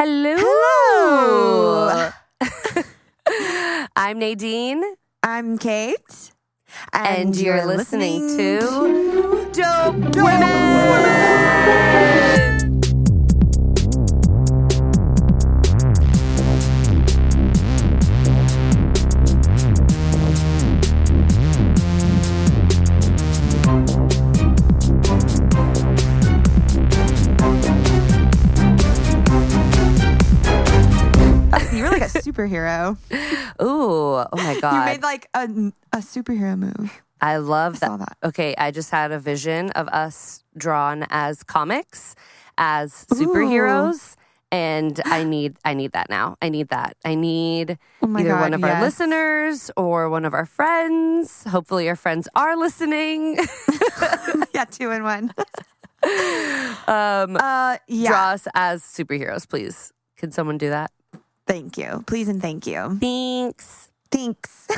Hello. Hello. I'm Nadine, I'm Kate. and, you're, listening, to Dope, Dope Women. You superhero. Ooh, oh my god! You made like a, a superhero move. I love I saw that. Okay, I just had a vision of us drawn as comics, as Ooh. superheroes. And I need I need that now. I need that. I need Oh either God, one of our listeners or one of our friends. Hopefully our friends are listening. yeah, two in one. um Uh, yeah. draw us as superheroes, please. Can someone do that? Thank you. Please and thank you. Thanks. Thanks.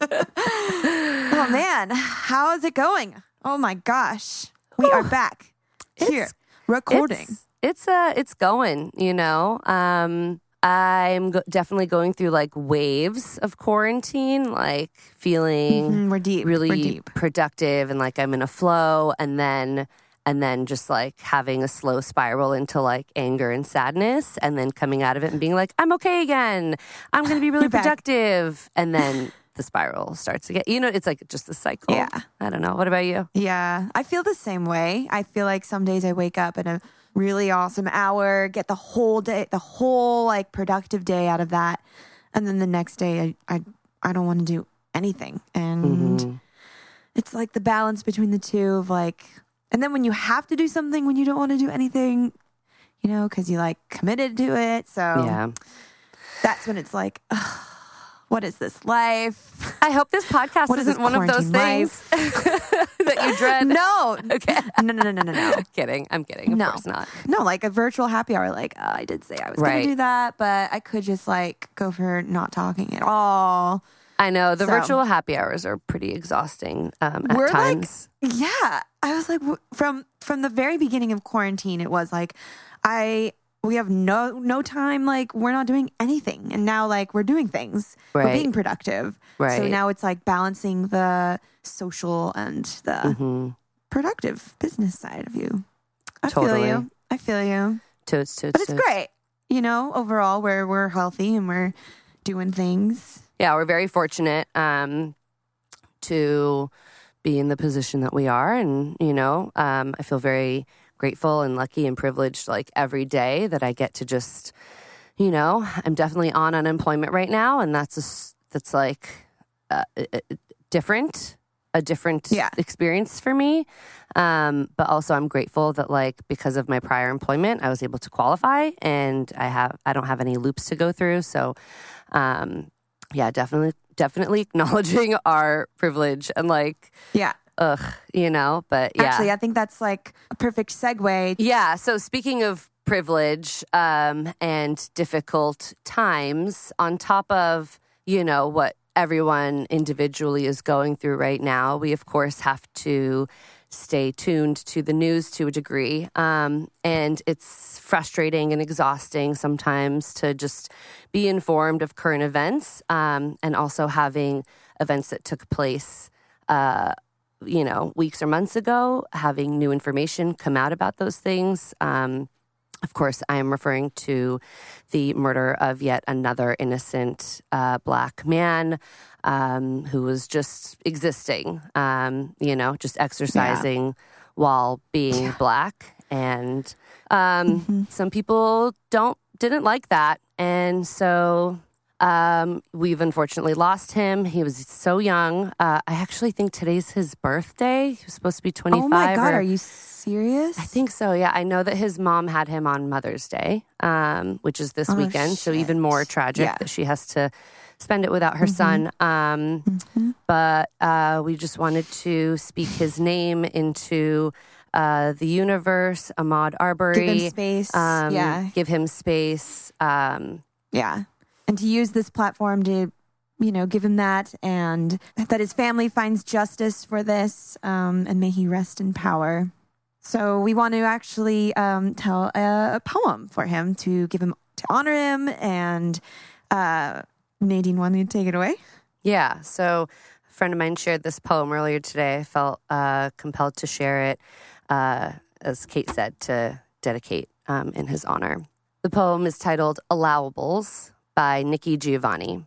oh man, how is it going? Oh my gosh, we are back here It's- recording. It's it's uh it's going, you know. Um I'm go- definitely going through like waves of quarantine, like feeling Mhm, we're deep. really We're deep. productive and like I'm in a flow and then and then just like having a slow spiral into like anger and sadness and then coming out of it and being like I'm okay again. I'm going to be really back. productive and then the spiral starts again. You know, it's like just a cycle. Yeah. I don't know. What about you? Yeah, I feel the same way. I feel like some days I wake up in a really awesome hour, get the whole day, the whole like productive day out of that, and then the next day I I, I don't want to do anything, and Mhm. it's like the balance between the two of like, and then when you have to do something when you don't want to do anything, you know, because you like committed to it, so Yeah. that's when it's like, ugh, what is this life? I hope this podcast What is isn't this one of those quarantine things that you dread. no, Okay. no, no, no, no, no, no. kidding. I'm kidding. Of No. course not. No, like a virtual happy hour. Like uh, I did say I was Right. going to do that, but I could just like go for not talking at all. I know the So- virtual happy hours are pretty exhausting um, at We're like- Yeah, I was like from from the very beginning of quarantine. It was like I we have no no time. Like we're not doing anything, and now like we're doing things. We're being productive. Right. So now it's like balancing the social and the Mhm. productive business side of you. I Totally. feel you. I feel you. Totes, totes, But it's totes. great. You know, overall, we're we're healthy and we're doing things. Yeah, we're very fortunate um, to be in the position that we are, and you know, um, I feel very grateful and lucky and privileged. Like every day that I get to just, you know, I'm definitely on unemployment right now, and that's a that's like uh, different, a different Yeah. experience for me. Um, but also, I'm grateful that like because of my prior employment, I was able to qualify, and I have I don't have any loops to go through, so. Um, yeah, definitely, definitely acknowledging our privilege and like, Yeah. ugh, you know. But yeah, Actually, I think that's like a perfect segue. yeah. So speaking of privilege um, and difficult times, on top of you know what everyone individually is going through right now, we of course have to stay tuned to the news to a degree, um, and it's frustrating and exhausting sometimes to just be informed of current events um, and also having events that took place. Uh, you know, weeks or months ago, having new information come out about those things. Um, of course, I am referring to the murder of yet another innocent uh, black man um, who was just existing, um, you know, just exercising while being black. And um, some people don't didn't like that, and so um, we've unfortunately lost him. He was so young. Uh, I actually think today's his birthday. He was supposed to be twenty five. Oh my god, or- are you serious? I think so. Yeah, I know that his mom had him on Mother's Day, um, which is this Oh, weekend. So even more tragic Yeah. that she has to spend it without her son. Um, Mhm. But uh, we just wanted to speak his name into uh, the universe. Ahmaud Arbery. give him space. Um, yeah, Give him space. Um, yeah, and to use this platform to, you know, give him that, and that his family finds justice for this, um, and may he rest in power. So we want to actually um, tell a, a poem for him to give him to honor him. And uh, Nadine wanted to take it away. Yeah. So a friend of mine shared this poem earlier today. I felt uh, compelled to share it, uh, as Kate said, to dedicate um, in his honor. The poem is titled Allowables by Nikki Giovanni.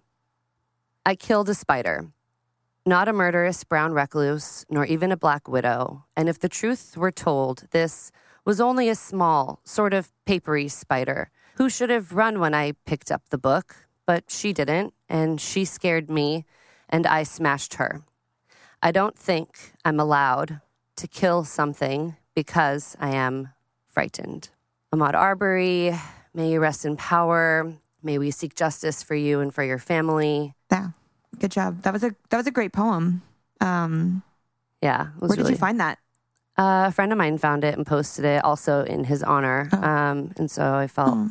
I killed a spider. Not a murderous brown recluse, nor even a black widow. And if the truth were told, this was only a small, sort of papery spider who should have run when I picked up the book, but she didn't, and she scared me, and I smashed her. I don't think I'm allowed to kill something because I am frightened. Ahmaud Arbery, may you rest in power. May we seek justice for you and for your family. Yeah, good job. That was a that was a great poem. Um, Yeah. it was where did you find that? Uh, a friend of mine found it and posted it also in his honor. Oh. Um, and so I felt Oh.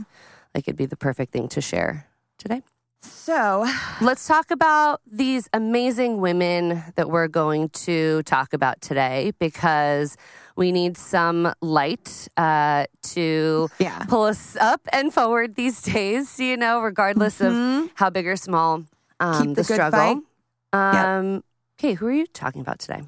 like it'd be the perfect thing to share today. So Let's talk about these amazing women that we're going to talk about today because we need some light uh, to yeah, pull us up and forward these days, you know, regardless Mhm. of how big or small um, Keep the struggle. Um, Okay, who are you talking about today?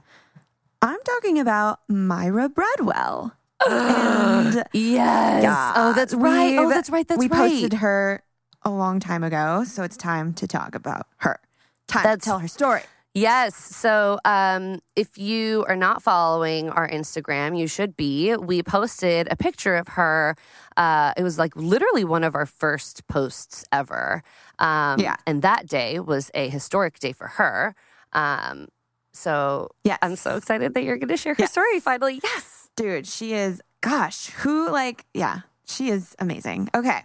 I'm talking about Myra Bradwell. and Yes. Yeah. Oh, that's right. Oh, We've- that's right. That's we right. posted her a long time ago, so it's time to talk about her. Time That's- to tell her story. Yes. So um, if you are not following our Instagram, you should be. We posted a picture of her. Uh, it was like literally one of our first posts ever. Um, Yeah. And that day was a historic day for her. Um, so Yes. I'm so excited that you're going to share her Yes. story finally. Yes. dude she is gosh who like yeah she is amazing okay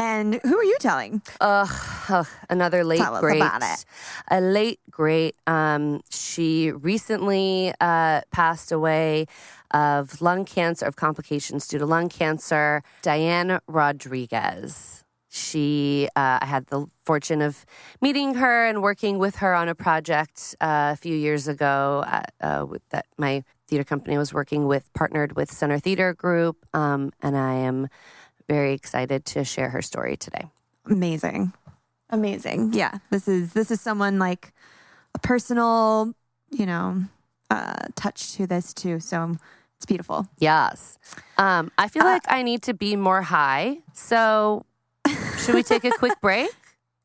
and who are you telling Ugh, another late Tell great. about it. A late great. Um, she recently uh, passed away of lung cancer, of complications due to lung cancer. Diane Rodriguez. She, uh, I had the fortune of meeting her and working with her on a project uh, a few years ago uh, uh, with that my theater company was working with, partnered with Center Theatre Group, um, and I am very excited to share her story today. amazing amazing yeah this is this is someone like a personal you know uh touch to this too so it's beautiful Yes. Um, I feel like I need to be more high. So, should we take a quick break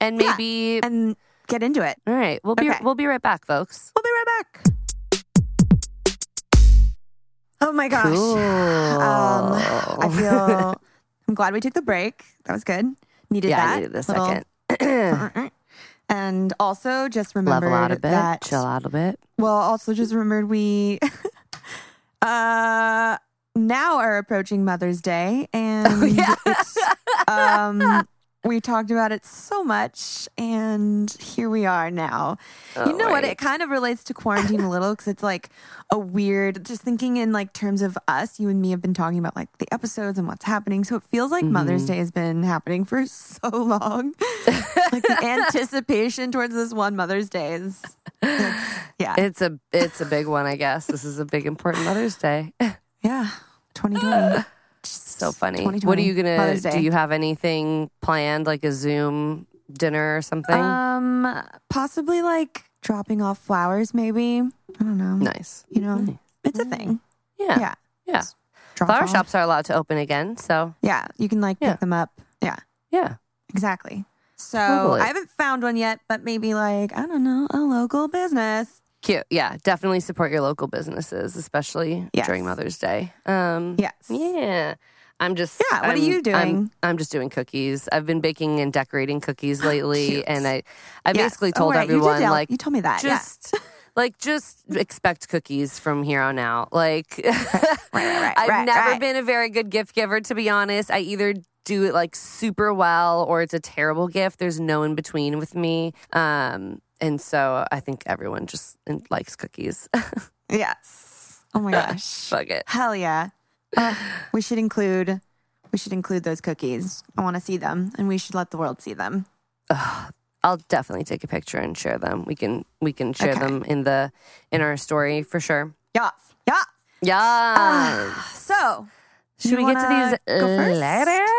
and Yeah. maybe? and get into it All right, we'll be Okay. we'll be right back, folks. we'll be right back oh my gosh Cool. um i feel i'm glad we took the break that was good needed yeah, that I needed a little- second. and also just remembered Level out a bit, that chill out a bit. Well, also just remembered we uh now are approaching Mother's Day and Oh, yeah. um we talked about it so much and here we are now. you know what? It kind of relates to quarantine a little because it's like a weird, just thinking in like terms of us, you and me have been talking about like the episodes and what's happening. So it feels like Mother's Mm-hmm. Day has been happening for so long. like the anticipation towards this one Mother's Day is, it's- yeah. It's a it's a big one, I guess. This is a big important Mother's Day. Yeah, 2020. So funny. What are you gonna? Do you have anything planned, like a Zoom dinner or something? Um, possibly like dropping off flowers, maybe. I don't know. nice. You know, Nice. it's a thing. Yeah. Yeah. Yeah. Flower off. shops are allowed to open again, so Yeah, you can like Yeah. pick them up. Yeah, yeah. exactly. So Totally. I haven't found one yet, but maybe like I don't know, a local business. Cute. Yeah, definitely support your local businesses, especially Yes. during Mother's Day. Um, Yes. Yeah. I'm just. Yeah, what are I'm- you I'm- doing? I'm, just doing cookies. I've been baking and decorating cookies lately, Cute. and I, I Yes. basically Oh, told right, you everyone tell- like, you told me that. just, like, just expect cookies from here on out. Like, right, right, I've right, never right. been a very good gift giver, to be honest. I either do it like super well or it's a terrible gift. There's no in between with me. Um, and so I think everyone just likes cookies. Yes. Oh my gosh. Fuck it. Hell yeah. Uh, we should include. We should include those cookies. I want to see them, and we should let the world see them. I'll definitely take a picture and share them. We can we can share Okay. them in the in our story for sure. Yes. Yeah. Yeah. So, Should we get to these go first? letters?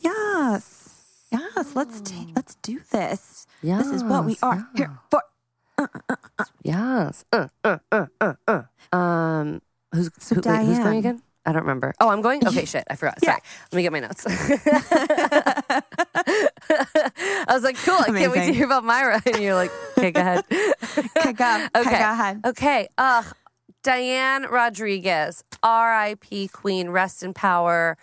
yes, yes, let's take, let's do this. This is what we Yes, are here for. Yes. Uh, uh, uh, uh, uh. Um, who's, who, wait, who's going again? I don't remember. Oh, I'm going? Okay, shit. I forgot. Yeah. Sorry. Let me get my notes. I was like, cool. I can't wait to hear about Myra. And you're like, okay, go ahead. Okay, go. Okay. Go ahead. Okay. Ugh. Diane Rodriguez, R.I.P. Queen, rest in power.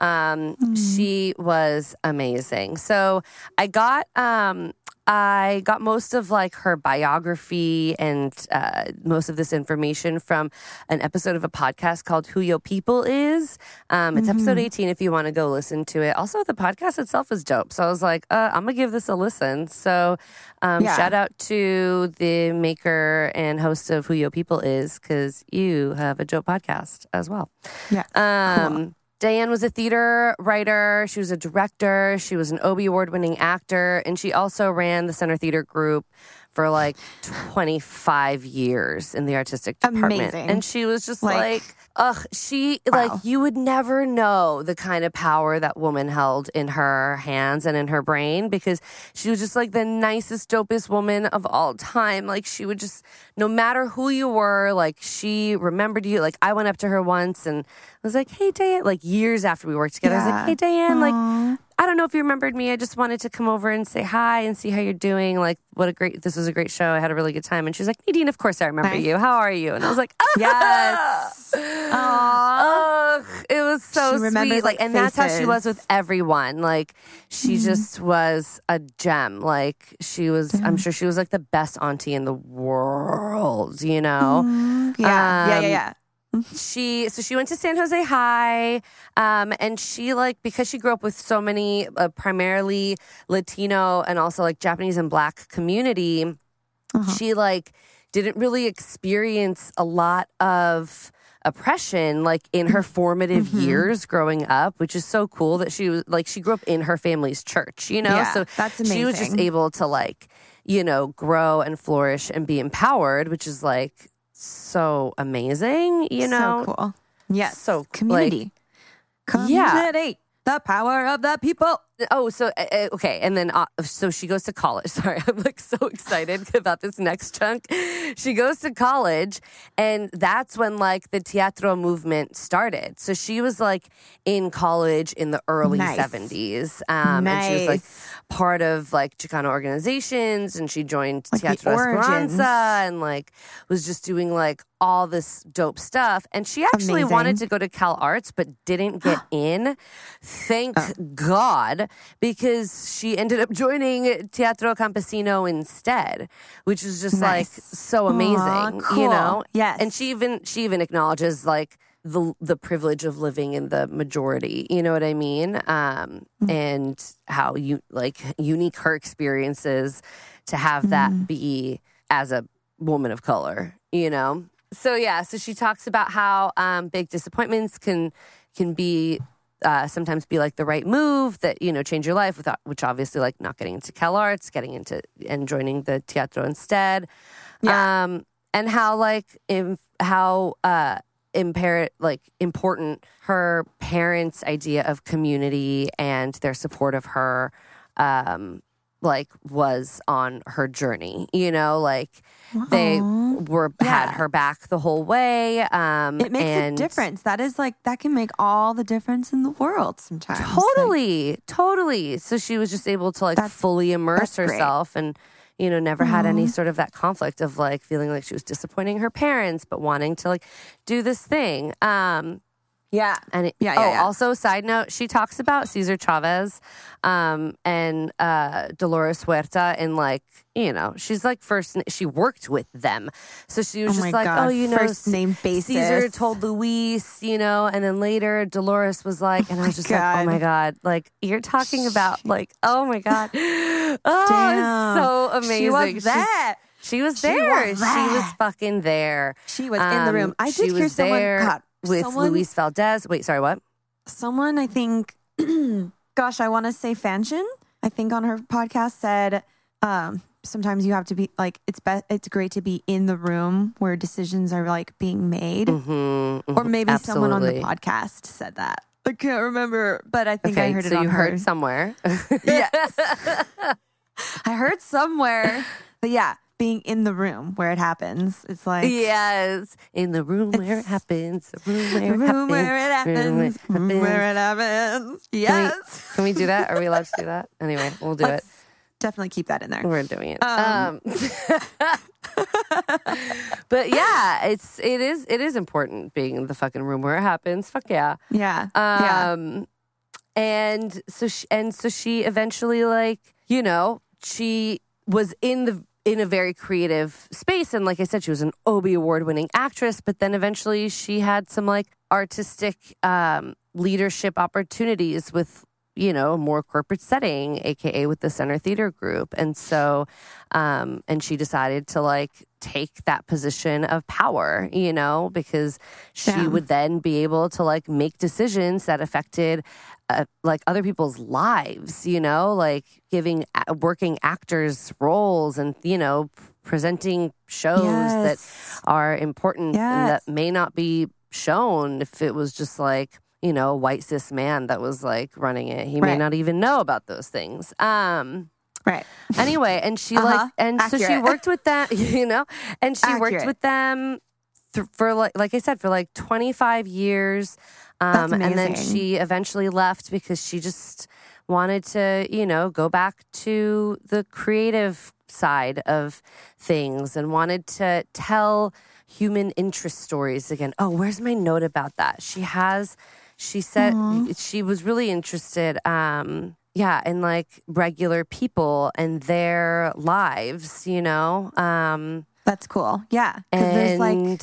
Um, She was amazing. So I got um, I got most of like her biography and uh, most of this information from an episode of a podcast called Who Yo People Is. Um, it's episode 18 if you want to go listen to it. Also, the podcast itself is dope. So I was like, uh, I'm gonna give this a listen. So um, Yeah. shout out to the maker and host of Who Yo People Is because you have a dope podcast as well. Yeah. Um, Diane was a theater writer. She was a director. She was an Obie Award winning actor. And she also ran the Center Theatre Group for like 25 years in the artistic department. Amazing. And she was just Like- like, ugh, she, Wow. like, you would never know the kind of power that woman held in her hands and in her brain because she was just like the nicest, dopest woman of all time. Like, she would just, no matter who you were, like, she remembered you. Like, I went up to her once and was like, hey, Diane, like years after we worked together, I was like, hey, Diane, like, I don't know if you remembered me. I just wanted to come over and say hi and see how you're doing. Like, what a great, this was a great show. I had a really good time. And she's like, Nadine, of course I remember Nice. you. How are you? And I was like, ah! Yes. Ugh, it was so She remembers, sweet. Like, and that's how she was with everyone. Like, she Mm-hmm. just was a gem. Like, she was, I'm sure she was like the best auntie in the world, you know? Mm, yeah. yeah, Um, yeah, yeah. she so she went to San Jose High, um, and she like because she grew up with so many uh, primarily Latino and also like Japanese and Black community, Uh-huh. she like didn't really experience a lot of oppression like in her formative Mm-hmm. years growing up which is so cool that she was like she grew up in her family's church you know Yeah, so that's amazing. she was just able to like you know grow and flourish and be empowered which is like so amazing you know so cool. Yes. So, like- community. Yeah. community. The power of the people. Oh, so uh, uh, okay, and then uh, so she goes to college. Sorry, I'm like so excited about this next chunk. She goes to college, and that's when like the teatro movement started. So she was like in college in the early Nice. 70s, um, and she was like part of like Chicano organizations, and she joined Like Teatro. Esperanza, and like was just doing like all this dope stuff. And she actually Amazing. wanted to go to Cal Arts, but didn't get in. Thank Oh. God, because she ended up joining Teatro Campesino instead, which is just like so amazing, you cool. know. Yes. and she even she even acknowledges like the the privilege of living in the majority. You know what I mean? Um, Mm. and how you like unique her experiences to have that Mm. be as a woman of color. You know. So yeah, so she talks about how um, big disappointments can can be uh, sometimes be like the right move that you know change your life without which obviously like not getting into Cal Arts, getting into and joining the teatro instead. Yeah. Um, and how like im- how uh impar- like important her parents' idea of community and their support of her um like was on her journey you know like they Aw. were had her back the whole way um It makes and a difference. That is like that can make all the difference in the world sometimes. Like, Totally, totally. So she was just able to like fully immerse that's great. herself and you know never had any sort of that conflict of like feeling like she was disappointing her parents but wanting to like do this thing. Um yeah. and it, Yeah, yeah, oh, yeah. also side note, she talks about Cesar Chavez um, and uh, Dolores Huerta and like you know she's like first she worked with them, so she was Oh just like God, oh you know first name basis. Cesar told Luis you know, and then later Dolores was like, and I was just like oh my god, like you're talking about like oh my god, oh so amazing. She was She's- there. She was She there. was She was fucking there. She was in the Um, room. I she did hear was someone there God, with someone, Luis Valdez. Wait, sorry, what? Someone I think gosh, I want to say Fanshen, I think on her podcast said um, sometimes you have to be like it's be- it's great to be in the room where decisions are like being made. Mm-hmm, Or maybe someone on the podcast said that. I can't remember, but I think I Okay, heard it so you her. heard somewhere. Yes. I heard somewhere. But yeah, being in the room where it happens. It's like yes, in the room where it happens, the room where it room it happens, room where it happens. Room where it happens. Can we- Yes. Can we do that? Are we allowed to do that? Anyway, we'll do Let's definitely keep that in there. We're doing it. Um, Um, but yeah, it's it is it is important being in the fucking room where it happens. Fuck yeah. Yeah. yeah. Um, and so she, and so she eventually like you know she was in the in a very creative space and like I said she was an Obie award winning actress but then eventually she had some like artistic um leadership opportunities with you know a more corporate setting aka with the Center Theatre Group and so um and she decided to like take that position of power you know because she Yeah. would then be able to like make decisions that affected uh, like other people's lives, you know, like giving working actors roles and you know presenting shows that are important and that may not be shown if it was just like you know a white cis man that was like running it. He may not even know about those things. Um Right. anyway, and she Uh-huh. like, and so she worked with them, you know, and she worked with them th- for like, like I said, for like 25 years. Um, and then she eventually left because she just wanted to, you know, go back to the creative side of things and wanted to tell human interest stories again. Oh, where's my note about that? She has, she said she was really interested. Um, yeah, in like regular people and their lives, you know. Um, That's cool. Yeah. Because there's like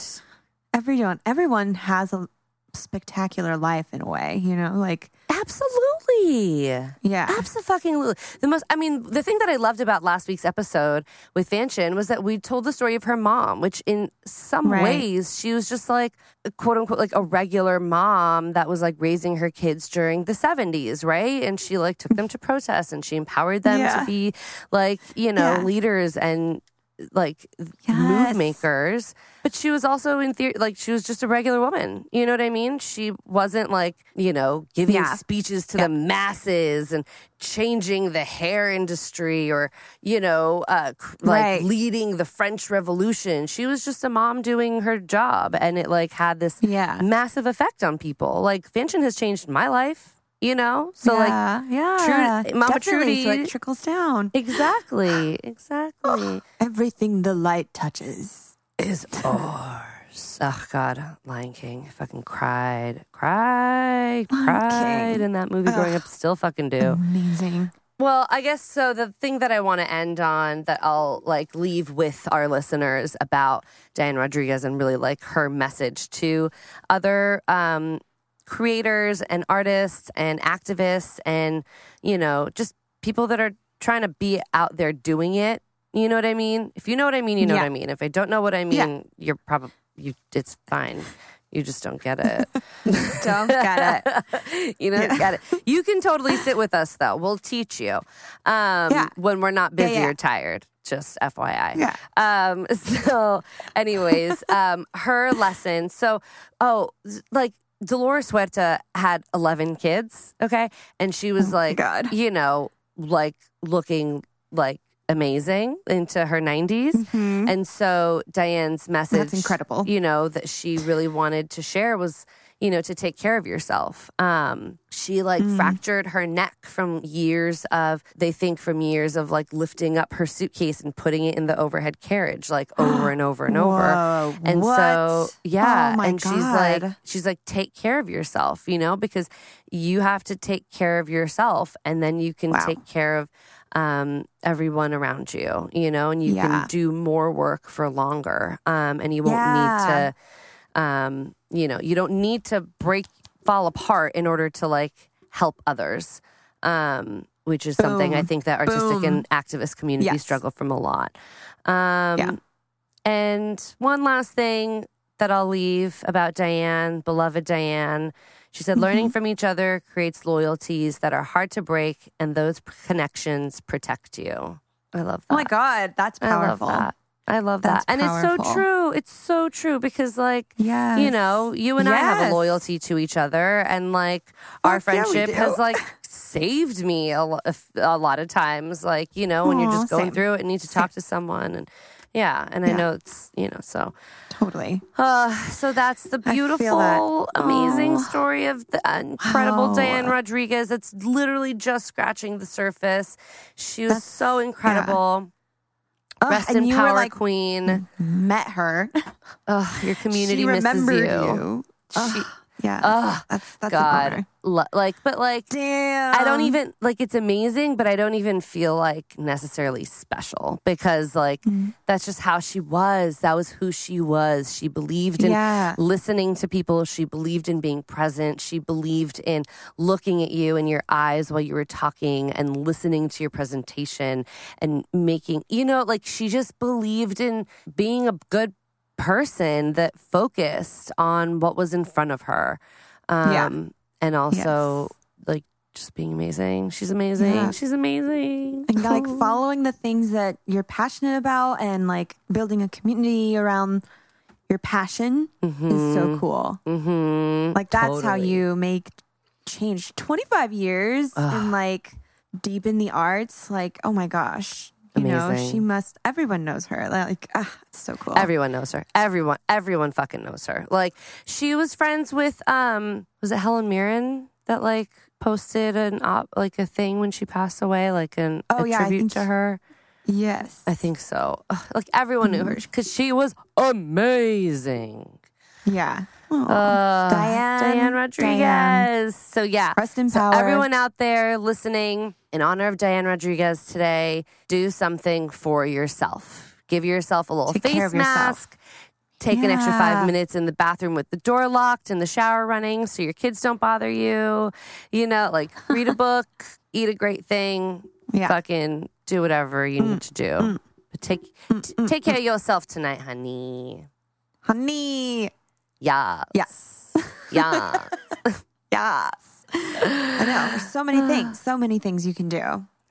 everyone everyone has a spectacular life in a way, you know? Like absolutely. yeah. Absolutely. The most, I mean, the thing that I loved about last week's episode with Fanshen was that we told the story of her mom, which in some Right. ways she was just like, quote unquote, like a regular mom that was like raising her kids during the 70s, right? And she like took them to protest and she empowered them Yeah. to be like, you know, Yeah. leaders and like move makers. But she was also in theory, like she was just a regular woman. You know what I mean? She wasn't like, you know, giving Yeah. speeches to the masses and changing the hair industry or, you know, uh, like Right. leading the French Revolution. She was just a mom doing her job. And it like had this Yeah. massive effect on people. Like Fanshen has changed my life, you know? So like, yeah, yeah. Trudy- Mama Definitely, so it trickles down. exactly, exactly. Everything the light touches. is ours. Oh God, Lion King. Fucking cried, cried, Lion cried King. in that movie growing up. Still fucking do. Amazing. Well, I guess so. The thing that I want to end on that I'll like leave with our listeners about Diane Rodriguez and really like her message to other um, creators and artists and activists and, you know, just people that are trying to be out there doing it. You know what I mean? If you know what I mean, you know what I mean. If I don't know what I mean, Yeah. you're probably, you, it's fine. You just don't get it. Don't get it. you know, Yeah. got it. You can totally sit with us though. We'll teach you um, Yeah. when we're not busy yeah. or tired. Just FYI. Yeah. Um, so, anyways, um, her lesson. So, oh, like Dolores Huerta had 11 kids. Okay. And she was like, Oh God. you know, like looking like amazing into her 90s. Mhm. And so Diane's message, That's incredible. You know, that she really wanted to share was, you know, to take care of yourself. Um, she like Mm. fractured her neck from years of, they think from years of like lifting up her suitcase and putting it in the overhead carriage, like over and over and over. Whoa, And so, yeah. Oh and she's like, she's like, take care of yourself, you know, because you have to take care of yourself and then you can Wow. take care of um, everyone around you, you know, and you Yeah. can do more work for longer. Um, and you won't Yeah. need to, um, you know, you don't need to break, fall apart in order to like help others. Um, which is something I think that artistic Boom. and activist communities Yes. struggle from a lot. Um, Yeah. And one last thing that I'll leave about Diane, beloved Diane. She said, learning from each other creates loyalties that are hard to break, and those connections protect you. I love that. Oh my God, that's powerful. I love that. I love That's that. And it's so true. It's so true because, like, Yes. you know, you and I have a loyalty to each other, and like our Fuck yeah, friendship do. has like saved me a, lo- a lot of times. Like, you know, when you're just going same. through it and need to talk to someone, and yeah, and I know it's you know so. Totally. Uh, so that's the beautiful, amazing Oh. story of the incredible Wow. Diane Rodriguez. It's literally just scratching the surface. She was That's- so incredible. Ugh, Rest and in you power, were like queen. met her. Ugh, your community she misses remembered you. you. She, yeah. Oh, that's that's God, bummer. Like, but like, Damn. I don't even like it's amazing, but I don't even feel like necessarily special because like Mm. that's just how she was. That was who she was. She believed in Yeah. listening to people. She believed in being present. She believed in looking at you in your eyes while you were talking and listening to your presentation and making, you know, like she just believed in being a good person that focused on what was in front of her. Um, Yeah. And also, like, just being amazing. She's amazing. Yeah. She's amazing. and like following the things that you're passionate about and like building a community around your passion is so cool. Mm-hmm. Like that's how you make change. 25 years and like deep in the arts, like oh my gosh. You know, she must everyone knows her. Like ah, it's so cool. Everyone knows her. Everyone, everyone fucking knows her. Like she was friends with um was it Helen Mirren that like posted an op like a thing when she passed away, like an Oh, a yeah, tribute to her. yes. I think so. Like everyone knew Mm-hmm. her because she was amazing. yeah. Aw. Uh, Diane- Diane Rodriguez. Diane. So yeah, Rest in so power. everyone out there listening, in honor of Diane Rodriguez today, do something for yourself. Give yourself a little Take face care of yourself. mask. Take an extra five minutes in the bathroom with the door locked and the shower running so your kids don't bother you. You know, like read a book, eat a great thing, Yeah. Mm. fucking do whatever you need to do. But take t- take care of yourself tonight, honey. Honey. Yes. Yes. Yes. Yes. I know. There's so many things. So many things you can do.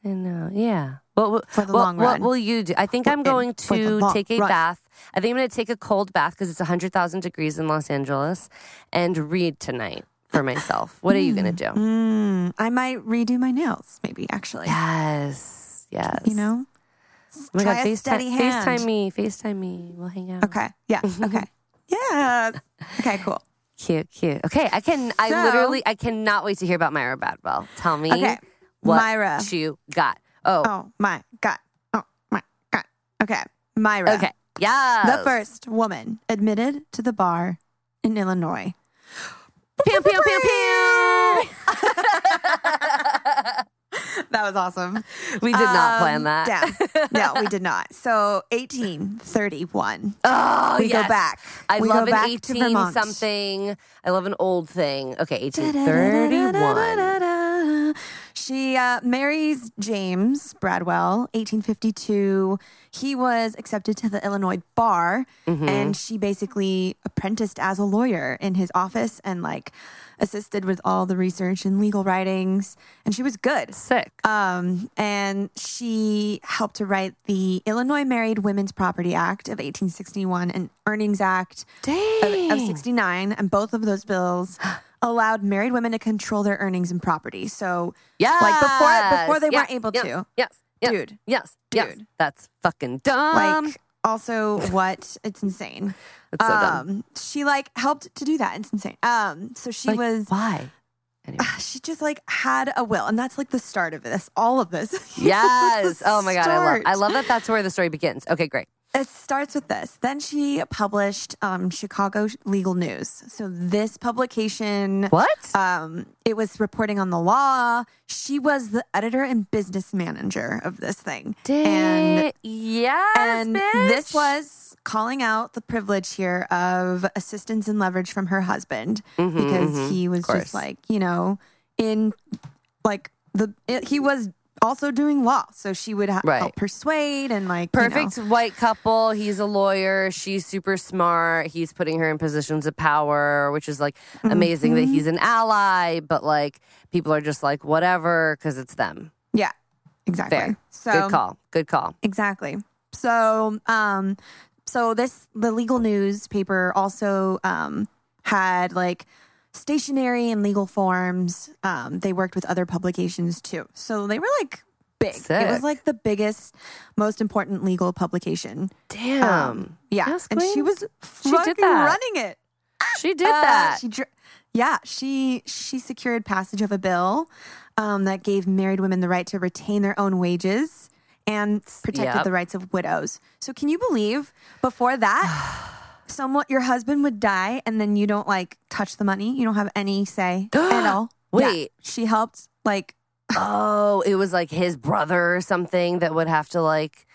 I know. Yeah. What, what, For the what, long what will you do? I think I'm going to take a run. bath. I think I'm going to take a cold bath because it's 100,000 degrees in Los Angeles and read tonight for myself. What are you going to do? Mm, I might redo my nails, maybe actually. Yes. Yes. You know? Oh my Try God. a FaceTime, steady hand. FaceTime me. FaceTime me. We'll hang out. Okay. Yeah. Okay. Yes. Okay, cool. Cute, cute. Okay. I can, I So- literally, I cannot wait to hear about Myra Bradwell. Tell me Okay. what Myra. you got. Oh, Oh my God. Oh my God. Okay. Myra. okay. Yeah. The first woman admitted to the bar in Illinois. Pew, pew, pew, pew. That was awesome. We did not Um, plan that. Yeah. No, we did not. So 1831. Oh, We go back. I We love an back 18 Vermont. something. I love an old thing. Okay, 1831. She uh, marries James Bradwell, 1852. He was accepted to the Illinois bar, Mm-hmm. and she basically apprenticed as a lawyer in his office and like assisted with all the research and legal writings. And she was good. Sick. Um, and she helped to write the Illinois Married Women's Property Act of 1861 and Earnings Act of, of 69. And both of those bills allowed married women to control their earnings and property. So, yeah, like before, before they yes, weren't able yes, to. Yes. yes, Dude. Yes. Yes. Dude. That's fucking dumb. Like, also, what? It's insane. That's so dumb. um, she like helped to do that. It's insane. Um, so she Like, was, Why? Anyway. she just like had a will, and that's like the start of this. All of this. Yes. Oh my god, I love. I love that. That's where the story begins. Okay, great. It starts with this. Then she published um, Chicago Legal News. So this publication, What? um, it was reporting on the law. She was the editor and business manager of this thing, and yes. and bitch. this was calling out the privilege here of assistance and leverage from her husband Mhm, because mhm. he was just like you know in like the it, he was also doing law, so she would ha- Right. help persuade and like you know. Perfect white couple. He's a lawyer. She's super smart. He's putting her in positions of power, which is like amazing that he's an ally, but like people are just like, whatever, because it's them. Yeah. exactly. Fair. So Good call. Good call. Exactly. So, um, so this the legal newspaper also um, had like stationery and legal forms. Um, they worked with other publications too, so they were like big. It was like the biggest, most important legal publication. Damn. Um, yeah, Yes, and she was She did that. running it. she did Uh, that. She, dr- yeah, she she secured passage of a bill um, that gave married women the right to retain their own wages and protected Yep. the rights of widows. So can you believe before that, someone your husband would die and then you don't like touch the money, you don't have any say at all. Yeah, Wait. she helped like oh, it was like his brother or something that would have to like,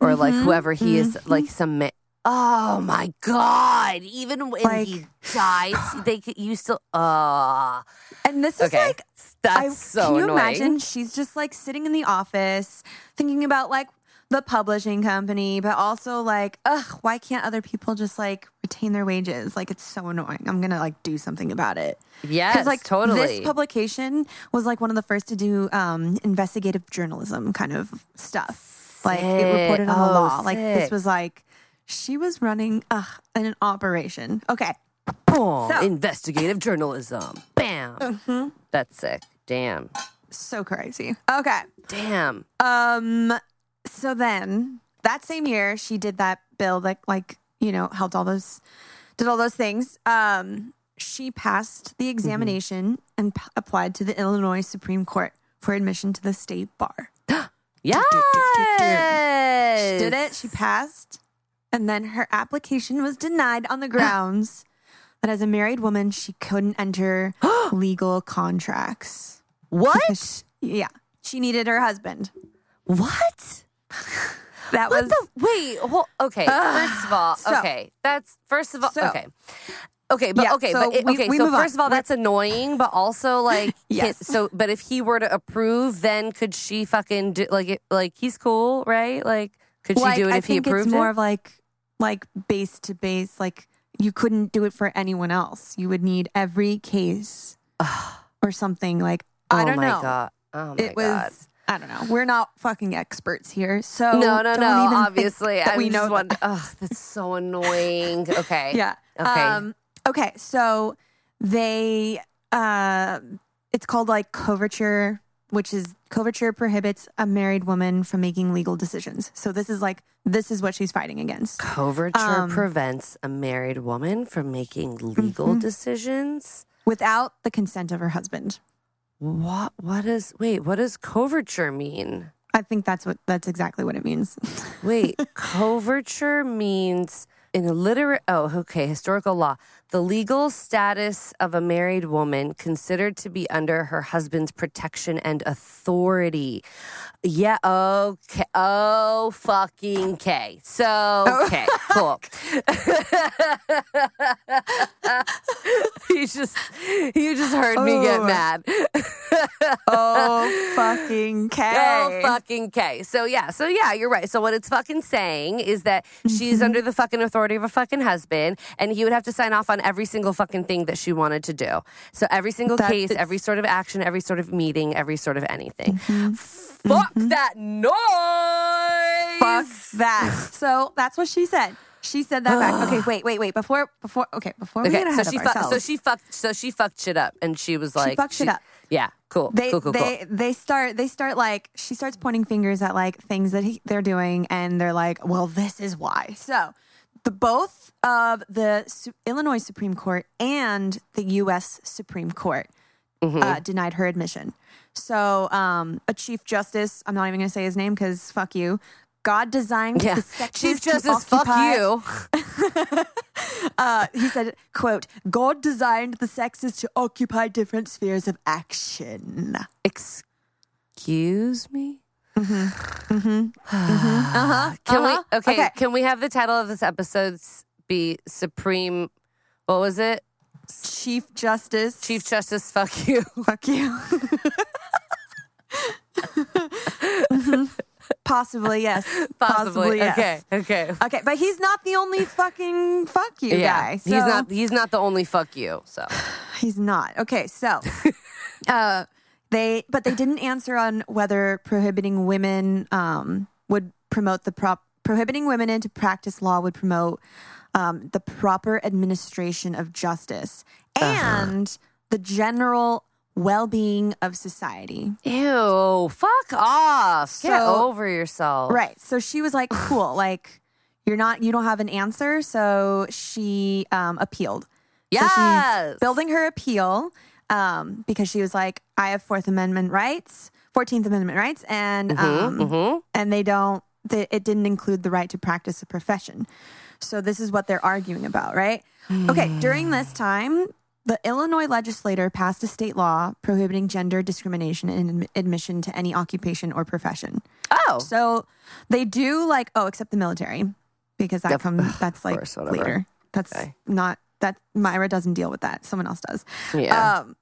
or like Mm-hmm. whoever he is, like some. Ma- oh my god! Even when Like- he dies, they could, you still. Uh and this is okay. like That's I, so can you annoying. imagine? She's just like sitting in the office thinking about like the publishing company, but also like, ugh, why can't other people just like retain their wages? Like, it's so annoying. I'm gonna like do something about it. Yes, like totally. this publication was like one of the first to do um, investigative journalism kind of stuff. Like it reported on the Sick. law. Oh, Like this was like she was running ugh, an operation. Okay, Boom. So- Investigative journalism. Bam. Mm-hmm. That's sick. Damn. so crazy. Okay. Damn. Um. So then that same year, she did that bill that, like, you know, helped all those, did all those things. Um. She passed the examination and p- applied to the Illinois Supreme Court for admission to the state bar. Yes. She did it. She passed, and then her application was denied on the grounds that as a married woman, she couldn't enter legal contracts. What? She- yeah, she needed her husband. What? That What was the? Wait. Hold, okay. First of all, So- okay. That's first of all. So- okay. Okay, but Yeah, okay, so but it, we- okay. we so move on. first of all, We're- that's annoying, but also like, Yes. hit- so, but if he were to approve, then could she fucking do like it? Like he's cool, right? Like, could she like, do it I if he think approved it's more it? of like like base to base. Like you couldn't do it for anyone else. You would need every case or something. Like I oh don't my know. god! Oh my it was. god! I don't know. We're not fucking experts here, so No, no, don't no. even Obviously, I we just know. want. Oh, that's so annoying. Okay. Yeah. Okay. Um, okay. So they, uh, it's called like coverture, which is coverture prohibits a married woman from making legal decisions. So this is like this is what she's fighting against. Coverture Um, prevents a married woman from making legal Mm-hmm. decisions. without the consent of her husband. What? What is? Wait. What does coverture mean? I think that's what that's exactly what it means. Wait. coverture means in a literate. Oh, okay. Historical law. The legal status of a married woman considered to be under her husband's protection and authority. Yeah. Okay. Oh, fucking K. So okay. Cool. you just you just heard me get Oh. mad. oh fucking K. Oh fucking K. So yeah, so yeah, you're right. So what it's fucking saying is that Mm-hmm. she's under the fucking authority of a fucking husband, and he would have to sign off on every single fucking thing that she wanted to do. So every single That case, is- every sort of action, every sort of meeting, every sort of anything. Mm-hmm. Fuck that noise. Fuck that. So that's what she said. She said that back. Okay, wait, wait, wait. Before, before, okay, before we Okay, get so she of fucked. So she fucked. So she fucked shit up, and she was like, she fucked shit up. Yeah, cool, they cool, cool, they cool. they start they start like she starts pointing fingers at like things that he, they're doing, and they're like, well, this is why. So the both of the Su- Illinois Supreme Court and the U.S. Supreme Court Mm-hmm. uh, denied her admission. So um, a chief justice, I'm not even going to say his name because fuck you. God designed Yeah, the sexes Chief to Justice, fuck you. Uh, he said, "quote God designed the sexes to occupy different spheres of action." Excuse me. Uh-huh. Can uh-huh. we? Okay, Okay. Can we have the title of this episode be Supreme? What was it? Chief Justice. Chief Justice. Fuck you. Fuck you. Mhm. Possibly, yes. Possibly. yes. Okay. Okay. Okay, but he's not the only fucking fuck you yeah. guy. he's not. He's not the only fuck you. So He's not. Okay, so uh They, but they didn't answer on whether prohibiting women um, would promote the prop prohibiting women into practice law would promote um, the proper administration of justice and the general well-being of society. Ew, fuck off. Get So- over yourself. Right. So she was like, "Cool, like you're not, you don't have an answer." So she um, appealed. So Yes. she's building her appeal um, because she was like, "I have Fourth Amendment rights, Fourteenth Amendment rights, and um, mhm. and they don't. They, it didn't include the right to practice a profession. So this is what they're arguing about, right? Okay. During this time. The Illinois legislator passed a state law prohibiting gender discrimination in admi- admission to any occupation or profession. Oh. So they do like oh, except the military because that Yep. comes that's like course, later. That's Okay. not that Myra doesn't deal with that. Someone else does. Yeah. Um,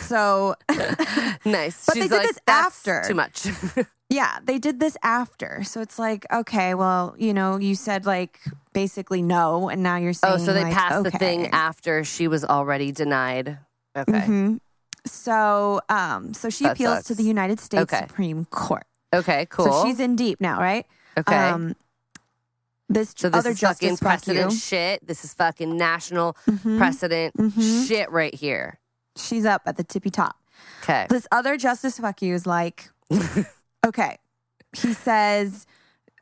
so nice. but they did like, this "That's after." Too much. yeah, they did this after. So it's like okay, well, you know, you said like basically no, and now you're saying oh, so they like, passed the thing after she was already denied. Okay. Mhm. So um, so she That appeals to the United States Okay. Supreme Court. Okay, cool. So she's in deep now, right? okay. Um, this so this other is fucking precedent you. shit. This is fucking national Mhm. precedent Mhm. shit right here. She's up at the tippy top. Okay. This other justice fuck you is like, okay. He says,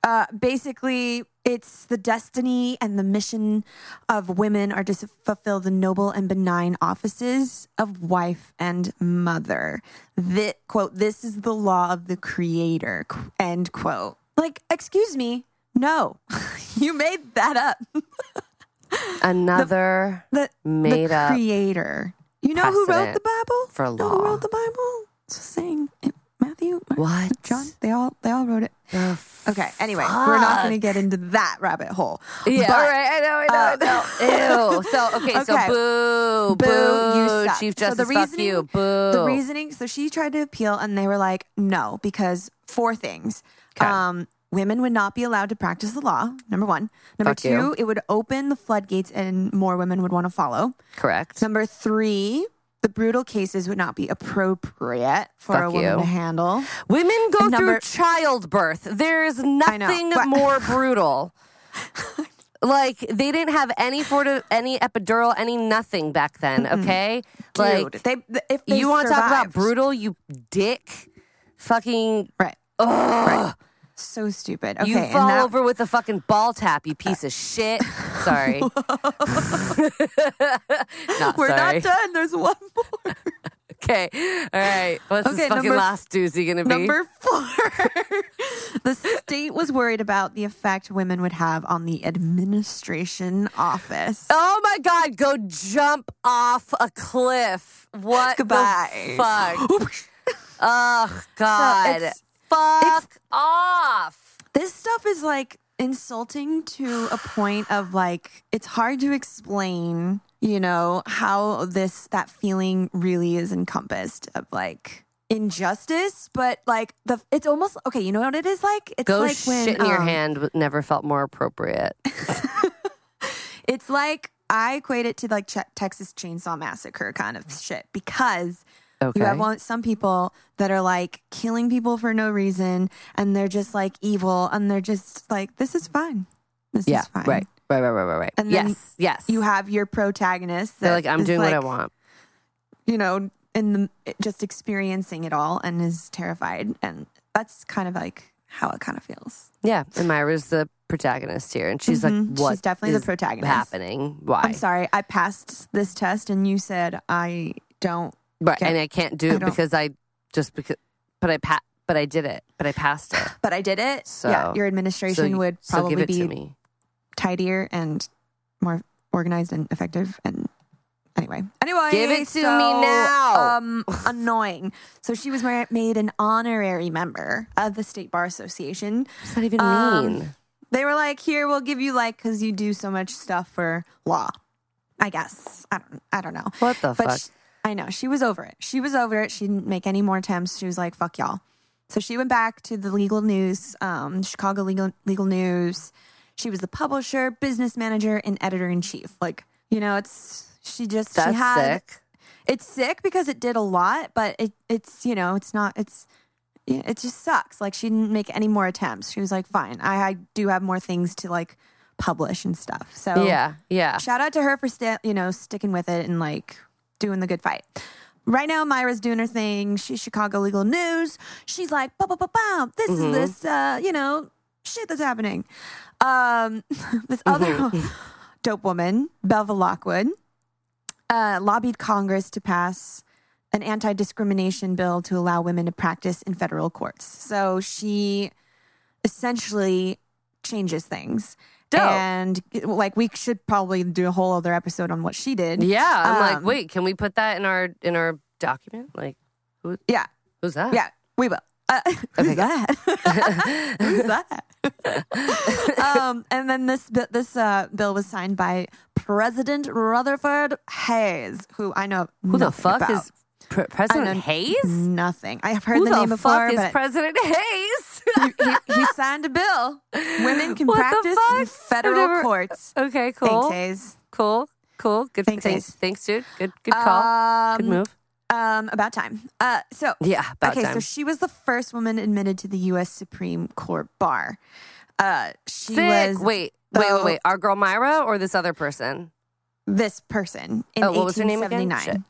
uh, basically, it's the destiny and the mission of women are to fulfill the noble and benign offices of wife and mother. Thi- quote, this is the law of the creator, end quote. Like, excuse me, no, you made that up. Another The, Made the up creator. You know who wrote the Bible? for know who wrote the Bible? It's saying it- Matthew, Mark, What? John. They all they all wrote it. The Okay. Anyway, we're not going to get into that rabbit hole. Yeah, But- right. I know, I know, I know. Ew. So okay, so boo, Boo, boo, you suck. Chief So the Justice, fuck reasoning- you, boo. The reasoning, so she tried to appeal, and they were like, no, because four things. 'Kay. Um, women would not be allowed to practice the law. Number one. Number Fuck two, you. it would open the floodgates, and more women would want to follow. Correct. Number three, the brutal cases would not be appropriate for a woman you. to handle. Women go number- through childbirth. There is know, nothing but- more brutal. Like they didn't have any sort of any epidural, any nothing back then. Okay, like Dude, they if they you want to talk about brutal, you dick, fucking. right? Ugh. So stupid. Okay, You fall that- over with a fucking ball tap, you piece of shit. Sorry. not We're sorry. not done. There's one more. Okay. All right. What's Okay, this fucking number- last doozy gonna be? Number four. the state was worried about the effect women would have on the administration office. Oh my god, go jump off a cliff. What Goodbye. the fuck? oh god. it's- fuck off. This stuff is like insulting to a point of like it's hard to explain, you know, how this that feeling really is encompassed of like injustice, but like the it's almost okay, you know what it is like? It's Go like when shit in your um, hand never felt more appropriate. It's like I equate it to like Texas Chainsaw Massacre kind of shit because Okay. you have one, some people that are like killing people for no reason and they're just like evil and they're just like this is fine. This yeah. is fine. Right. Right. Right. Right. Right. Right. And yes. Yes. You have your protagonist. They're like, I'm doing what I want. You know, the just experiencing it all and is terrified, and that's kind of like how it kind of feels. Yeah. And Myra's the protagonist here, and she's Mhm. like, "What? She's definitely the protagonist. Happening? Why? I'm sorry, I passed this test, and you said I don't. Right. Okay. And I can't do it don't- because I just because, but I pa- but I did it. But I passed it. But I did it. So- yeah, your administration so, would so probably be tidier and more organized and effective and anyway anyway Give it to me now. um annoying so she was made an honorary member of the state bar association What does that even Um, mean? they were like here we'll give you like because you do so much stuff for law i guess i don't i don't know What the but fuck? sh- I know she was over it. She was over it. She didn't make any more attempts. She was like, "Fuck y'all." So she went back to the legal news, um, Chicago legal legal news. She was the publisher, business manager, and editor in chief. Like you know, it's she just That's she had sick. it's sick because it did a lot, but it it's you know it's not it's it just sucks. Like she didn't make any more attempts. She was like, fine, I, I do have more things to like publish and stuff. So Yeah, yeah. shout out to her for sta- you know sticking with it and like doing the good fight. Right now, Myra's doing her thing. She's Chicago Legal News. She's like, ba ba ba ba. This Mm-hmm. is this, uh, you know, shit that's happening. Um, this other Mm-hmm. dope woman, Belva Lockwood, uh, lobbied Congress to pass an anti-discrimination bill to allow women to practice in federal courts. So she essentially changes things. Dope. And like we should probably do a whole other episode on what she did. Yeah, I'm like, Um, wait, can we put that in our in our document? Like, who, Yeah. who's that? Yeah, we will. Uh, who's that? who's that? um, and then this this uh, bill was signed by President Rutherford Hayes, who I know Who the fuck about. is Pre- President Hayes? nothing. I have heard Who the the, name before, fuck is President Hayes? he, he, he signed a bill. Women can What practice in federal never- courts. okay, cool, Thanks, Hayes. cool, cool. Good, Thanks, thanks, thanks, dude. Good, good call. good Um, move. Um, about time. Uh, so Yeah, about okay, time. so she was the first woman admitted to the U.S. Supreme Court bar. Uh, she Sick. was Wait, wait, wait, wait. Our girl Myra or this other person? this person in Oh, what was her name again? 1879.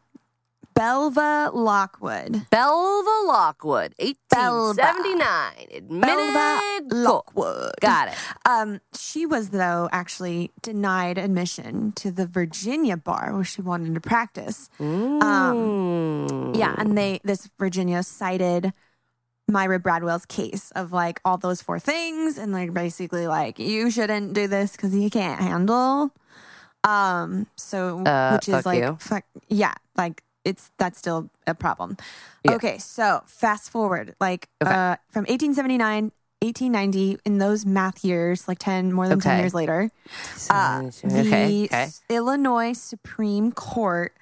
Belva Lockwood. Belva Lockwood, Belva. 1879. Admitted. Belva Lockwood. Got it. Um, she was though actually denied admission to the Virginia bar where she wanted to practice. Mm. Yeah, and they this Virginia cited Myra Bradwell's case of like all those four things, and like basically like you shouldn't do this because you can't handle. Um, so Uh, which is fuck like you. fuck yeah, like it's that's still a problem. Yeah. Okay, so fast forward like Okay. uh from 1879. 1890 in those math years like 10 more than 10 years later uh, the okay, okay, S- illinois supreme court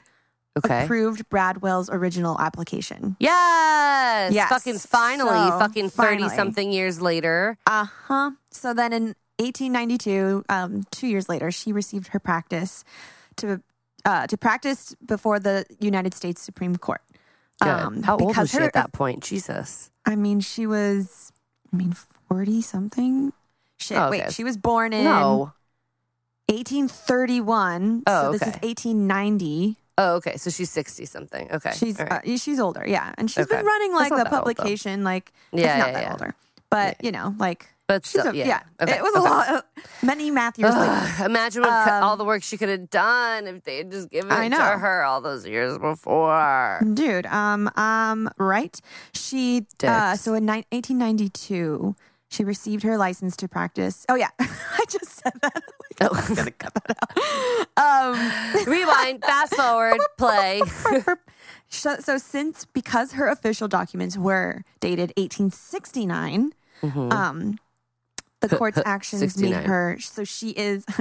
okay. approved bradwell's original application Yes. Yes. Fucking finally, So, fucking 30 something years later. Uh huh. So then in 1892, um, two years later, she received her practice to uh, to practice before the United States Supreme Court. Um, How old was she her- at that point? Jesus. I mean, she was, I mean, 40 something. Shit. Oh, okay. Wait, she was born in No. 1831. Oh, so this is okay. 1890. Oh, okay. So she's 60 something. Okay. She's right. uh, she's older, yeah, and she's Okay. been running like the that old, publication. like Yeah, it's not yeah, that yeah. older, but you know, like but she's still, a, yeah. yeah. Okay, It was okay. a lot, of, many math years. Ugh, imagine what, Um, all the work she could have done if they had just given it to her all those years before. Dude, um, um, right? She, uh, so in ni- 1892, she received her license to practice. Oh yeah, I just said that. Oh. I'm gonna cut that out. Um, Rewind, fast forward, play. so, so since because her official documents were dated 1869, Mm-hmm. um, the court's actions made her. So she is.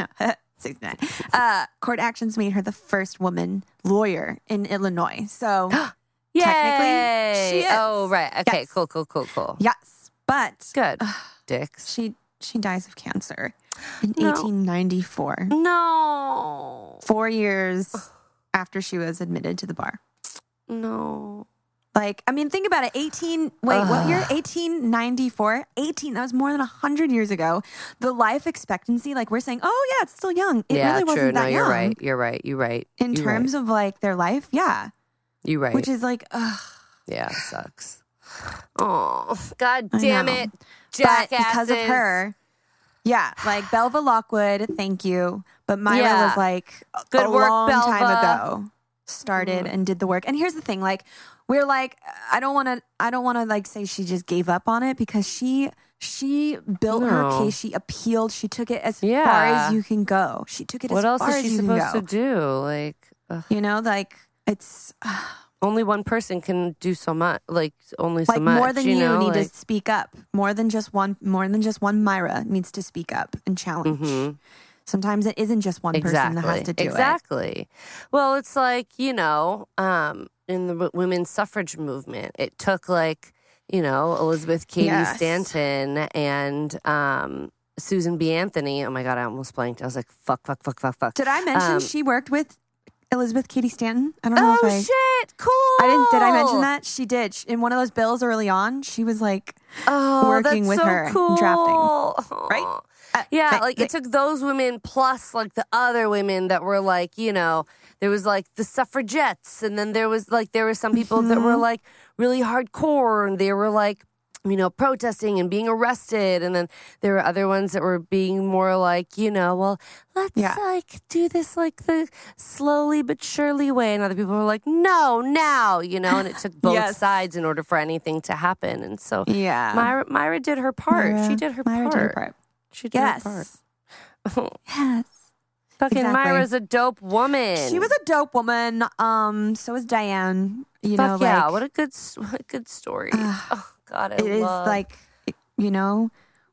69. Uh, court actions made her the first woman lawyer in Illinois. So Technically, she is. Oh, right. Okay, Yes. cool, cool, cool, cool. yes, but Good. Dicks. she she dies of cancer in No. 1894, No. four years after she was admitted to the bar. No. Like, I mean, think about it. 18, wait, what year? 1894? 18, that was more than 100 years ago. The life expectancy, like, we're saying, oh, yeah, it's still young. It yeah, really wasn't true. that no, you're young. right. You're right. You're right. In You're terms of like their life, yeah. you're right. Which is like, ugh. yeah, it sucks. Oh, god damn know. it. But because of her, yeah, like Belva Lockwood, thank you. But Myra Yeah. was like a- Good a work, long time ago started mm. and did the work. And here's the thing, like we're like I don't want to I don't want to like say she just gave up on it because she she built No. her case, she appealed, she took it as far as you can go. She took it What as else far is as she supposed to do? Like, ugh. You know, like it's only one person can do so much. Like, only so like much. more than you, know? need like, to speak up. More than just one more than just one Myra needs to speak up and challenge. Mhm. Sometimes it isn't just one person that has to do it. exactly. Well, it's like you know, um, in the women's suffrage movement, it took like you know Elizabeth Cady Yes. Stanton and um, Susan B. Anthony. Oh my god, I almost blanked. I was like, fuck, fuck, fuck, fuck, fuck. Did I mention Um, she worked with Elizabeth Cady Stanton. I don't know Oh if I. shit! Cool. I didn't. Did I mention that she did She- in one of those bills early on? She was like, Oh, working with so her cool. drafting, right? uh, Yeah, th- like th- it took those women plus like the other women that were like, you know, there was like the suffragettes, and then there was like there were some people that Mm-hmm. were like really hardcore, and they were like, you know, protesting and being arrested, and then there were other ones that were being more like, you know, well, let's Yeah. like do this like the slowly but surely way, and other people were like, no, now, you know, and it took both Yes. sides in order for anything to happen, and so yeah. Myra, Myra did her part. she did her Myra part. did her part. She did her part. Yes. Fucking Exactly. Myra's a dope woman. She was a dope woman. Um, so was Diane. You Fuck know, yeah! like what a good, what a good story. Ah, oh God, I it is like, you know,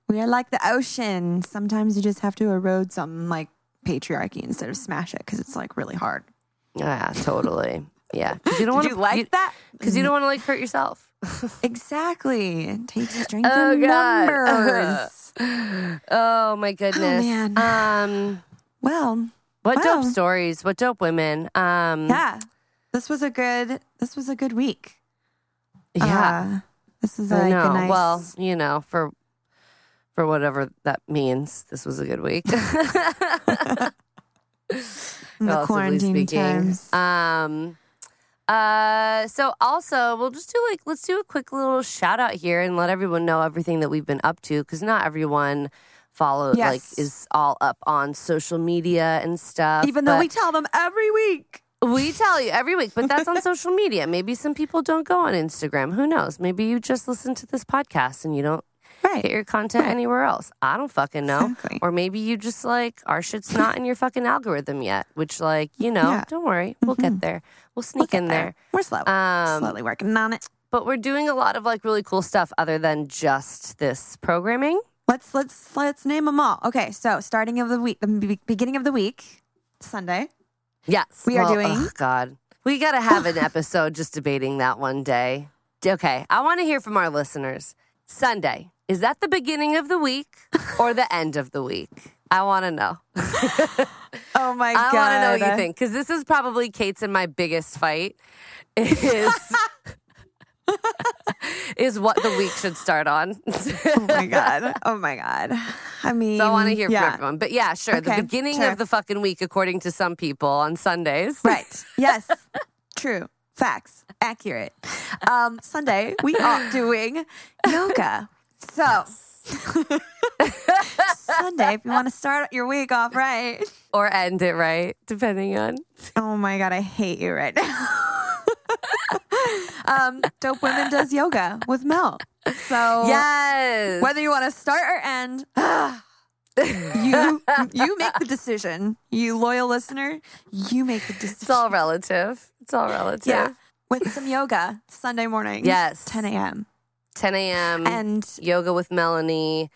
we are like the ocean. Sometimes you just have to erode some like patriarchy instead of smash it because it's like really hard. yeah, totally. Yeah, you don't want you like that? because you don't want to like hurt yourself. Exactly. It takes strength Oh, in God. numbers. oh my goodness. Oh, man. Um, well, what Wow. dope stories? What dope women? Um, yeah. This was a good. This was a good week. yeah. Uh, this is like a nice. Well, you know, for for whatever that means, this was a good week. the quarantine speaking. times. Um, uh, so also we'll just do like let's do a quick little shout out here and let everyone know everything that we've been up to because not everyone follow Yes. like is all up on social media and stuff. Even though we tell them every week. we tell you every week, but that's on social media. Maybe some people don't go on Instagram. Who knows? Maybe you just listen to this podcast and you don't Right. get your content anywhere else. I don't fucking know. Exactly. Or maybe you just like our shit's not in your fucking algorithm yet, which like, you know, Yeah. don't worry. We'll get there. We'll sneak We'll in get there. We're slow. Um, slowly working on it. But we're doing a lot of like really cool stuff other than just this programming. Let's let's let's name them all. Okay, so starting of the week, the beginning of the week, Sunday. Yes. We are doing- ugh, God. We got to have an episode just debating that one day. Okay. I want to hear from our listeners. Sunday, is that the beginning of the week or the end of the week? I want to know. Oh my god! I want to know what you think because this is probably Kate's and my biggest fight. Is is what the week should start on. Oh my god! Oh my god! I mean, so I want to hear yeah. from everyone. But yeah, sure. the beginning sure. of the fucking week, according to some people, on Sundays. Right. Yes. True. Facts. Accurate. Um, Sunday, we are doing yoga. So, Sunday, if you want to start your week off right. Or end it right, depending on. Oh my God, I hate you right now. um, Dope Women does yoga with Mel. So, Yes. whether you want to start or end, you you make the decision. You loyal listener, you make the decision. It's all relative. It's all relative. Yeah. With some yoga Sunday morning. Yes. 10 a.m. 10 a.m. And yoga with Melanie.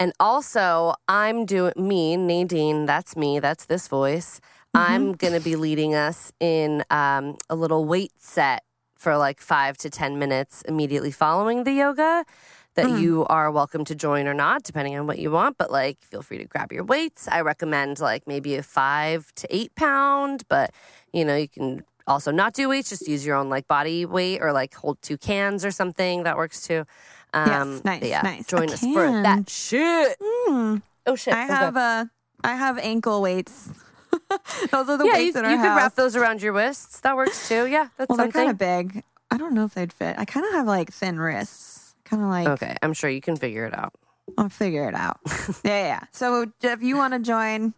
And also, I'm doing me, Nadine, that's me, that's this voice. Mm-hmm. I'm going to be leading us in um, a little weight set for like five to 10 minutes immediately following the yoga that Mm. you are welcome to join or not, depending on what you want. But like, feel free to grab your weights. I recommend like maybe a five to eight pound, but you know, you can also not do weights, just use your own like body weight or like hold two cans or something. That works too. Um, nice, yeah, nice. Join A us for that shit. mm, Oh shit! I Okay. have uh, I have ankle weights. Those are the yeah, weights you, in our you could wrap those around your wrists. That works too. Yeah, that's well, they're kind of big. I don't know if they'd fit. I kind of have like thin wrists. Kind of like okay, I'm sure you can figure it out. I'll figure it out. yeah, yeah, yeah. So if you want to join,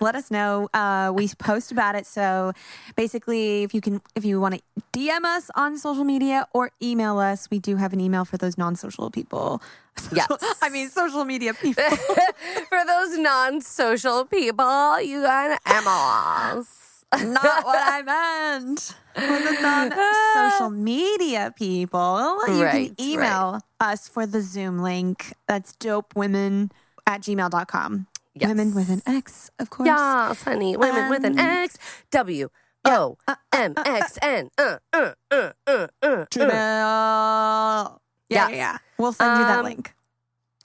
let us know. Uh, we post about it. So basically, if you can, if you want to DM us on social media or email us, we do have an email for those non-social people. Yes. I mean social media people. For those non-social people, you got emos. Not what I meant. For the non-social media people, you Right, can email us for the Zoom link. That's dopewomen at gmail.com. Yes. Women with an X, of course. Yes, honey. Women with an Um, X. W O M X N. Uh, uh, uh, uh, uh, uh. Yeah, yeah. We'll send you that Um, link.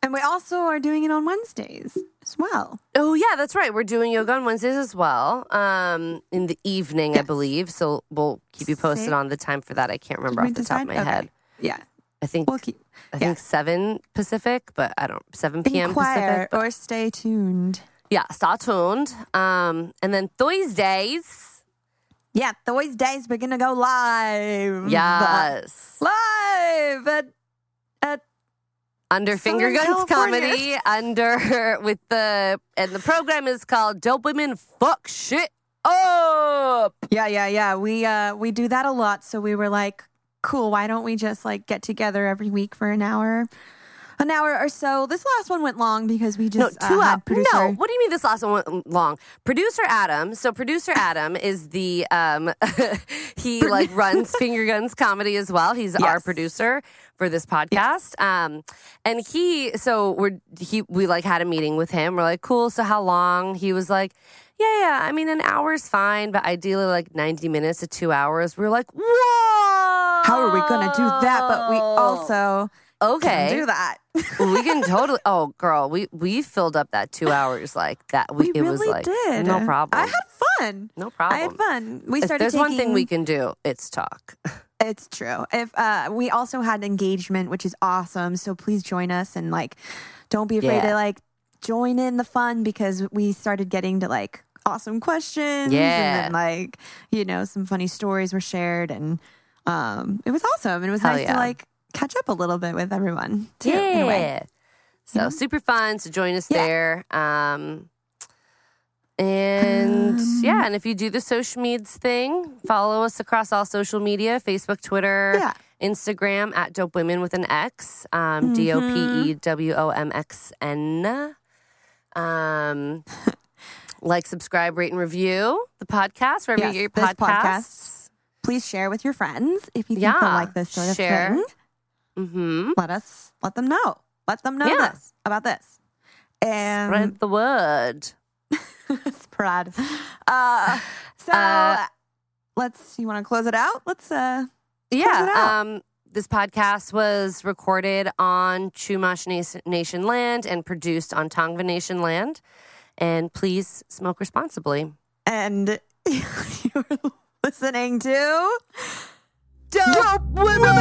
And we also are doing it on Wednesdays. as well. Oh yeah, that's right. We're doing yoga on Wednesdays as well. Um, in the evening, I believe. So we'll keep you posted Same. on the time for that. I can't remember Did off the top of my head. Yeah. I think We'll keep I think seven Pacific, but I don't seven p.m. inquire Pacific. or stay tuned. Yeah, stay tuned. Um, and then Thursdays. Yeah, Thursdays we're gonna go live. Yes. live at, at under Southern Finger Guns California. Comedy, under with the and the program is called Dope Women Fuck Shit Up. yeah yeah yeah. We uh we do that a lot, so we were like, cool. Why don't we just like get together every week for an hour, an hour or so? This last one went long because we just No, just two uh, had producer. No, what do you mean this last one went long? Producer Adam. So producer Adam is the um he like runs Finger Guns Comedy as well. He's our producer for this podcast. Um and he so we're he we like had a meeting with him. We're like, cool, so how long? He was like yeah, yeah. I mean, an hour's fine, but ideally like 90 minutes to two hours. We're like, whoa. How are we gonna do that? But we also okay. can do that. we can totally. Oh, girl, we we filled up that two hours like that. We, We it really was like did. no problem. I had fun. no problem. I had fun. We If started. there's one thing we can do, it's talk. It's true. If uh, we also had engagement, which is awesome. So please join us and like, don't be afraid Yeah. to like join in the fun because we started getting to like awesome questions. Yeah. and then like you know some funny stories were shared and um, it was awesome. And it was Hell nice yeah. to like catch up a little bit with everyone too. in a way. Yeah. So super fun. So join us Yeah. there. Um, and Um, yeah, and if you do the social medias thing, follow us across all social media: Facebook, Twitter, Yeah. Instagram at Dope Women with an X, um, D O P E W O M X N. Um, like, subscribe, rate, and review the podcast wherever Yes, you get your podcasts. podcast. Please share with your friends if you think Yeah, they'll like this sort of share. thing. Mm-hmm. Let us let them know. Let them know Yeah. this about this. And Spread the word. spread. Uh, so Uh, let's. You want to close it out? Let's. uh it Yeah. out. Um, this podcast was recorded on Chumash Nation, land and produced on Tongva Nation land. And please smoke responsibly. And you're listening to Dope women!